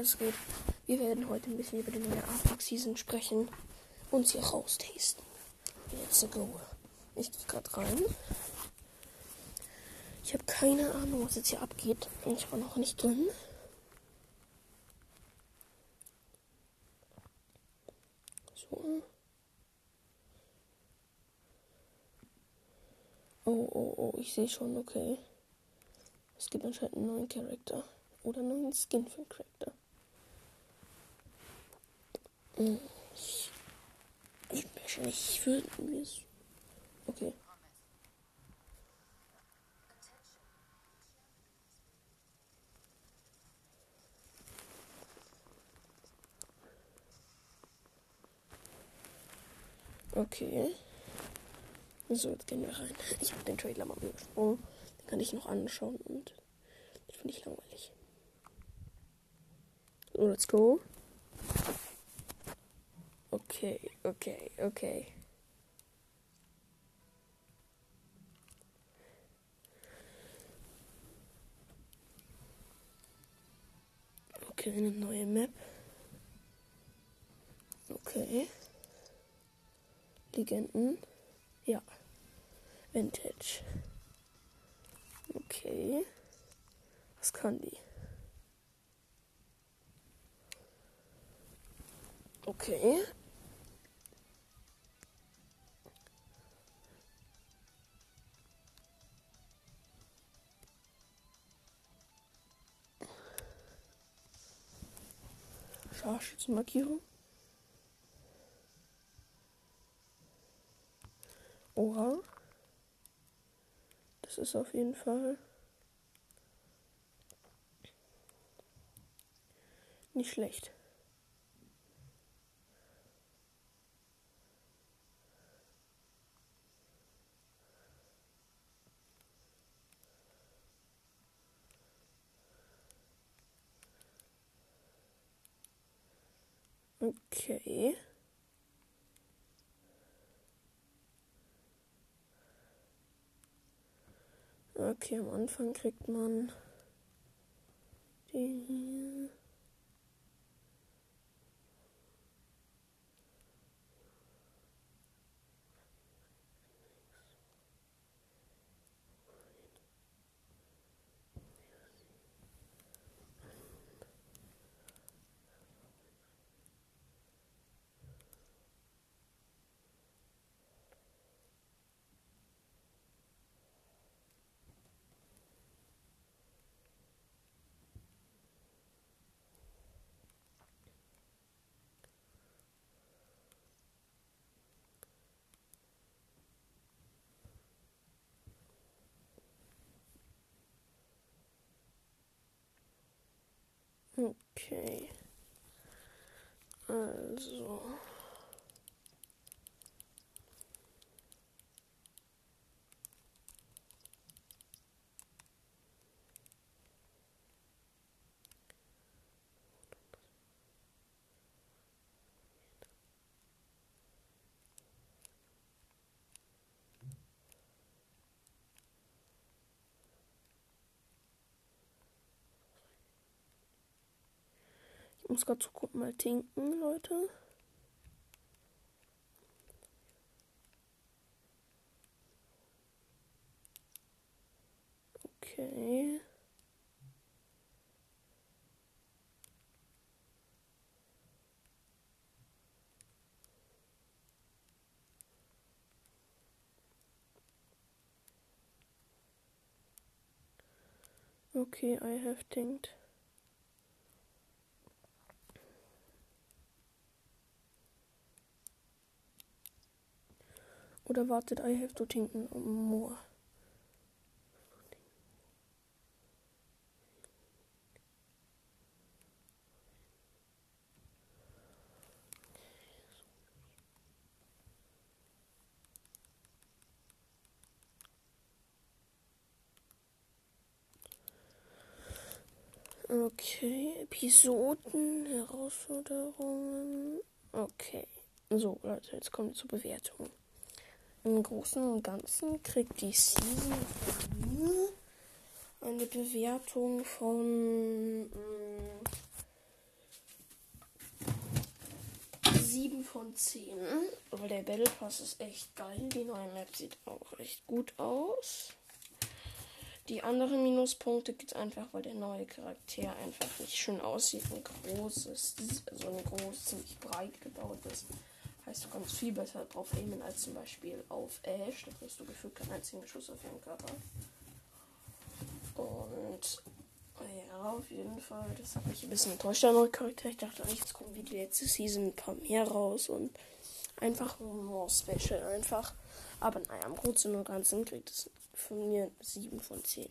es geht. Wir werden heute ein bisschen über die neue Artbox Season sprechen und sie raustasten. Let's go. Ich gehe gerade rein. Ich habe keine Ahnung, was jetzt hier abgeht. Ich war noch nicht drin. So. Oh, oh, oh, ich sehe schon, okay. Es gibt anscheinend einen neuen Charakter. Oder einen neuen Skin für einen Charakter. Ich. Ich, ich will. Okay. Okay. So, jetzt gehen wir rein. Ich habe den Trailer mal übersprungen. Den kann ich noch anschauen und den finde ich langweilig. So, let's go. Okay, okay, okay. Okay, eine neue Map. Okay. Legenden. Ja. Vintage. Okay. Was kann die? Okay. Scharfschützenmarkierung. Oha. Das ist auf jeden Fall nicht schlecht. Okay. Okay, am Anfang kriegt man die hier. Okay. Also. muss gerade so gut mal tinken, Leute. Okay. Okay, I have tinked. Oder wartet, I have to tinken more. Okay, Episoden, Herausforderungen. Okay. So, Leute, jetzt kommt zur Bewertung. Im Großen und Ganzen kriegt die Season eine Bewertung von mm, 7 von 10. Aber der Battle Pass ist echt geil. Die neue Map sieht auch echt gut aus. Die anderen Minuspunkte gibt es einfach, weil der neue Charakter einfach nicht schön aussieht und groß ist. Also ein groß, ziemlich breit gebaut ist. Heißt, du kannst viel besser drauf aimen als zum Beispiel auf Ash. Da kriegst du gefühlt keinen einzigen Schuss auf ihren Körper. Und ja, auf jeden Fall. Das hat mich ein bisschen enttäuscht, der neue Charakter. Ich dachte jetzt kommen wie die letzte Season ein paar mehr raus und einfach more special einfach. Aber naja, im Großen und Ganzen kriegt es von mir 7 von 10.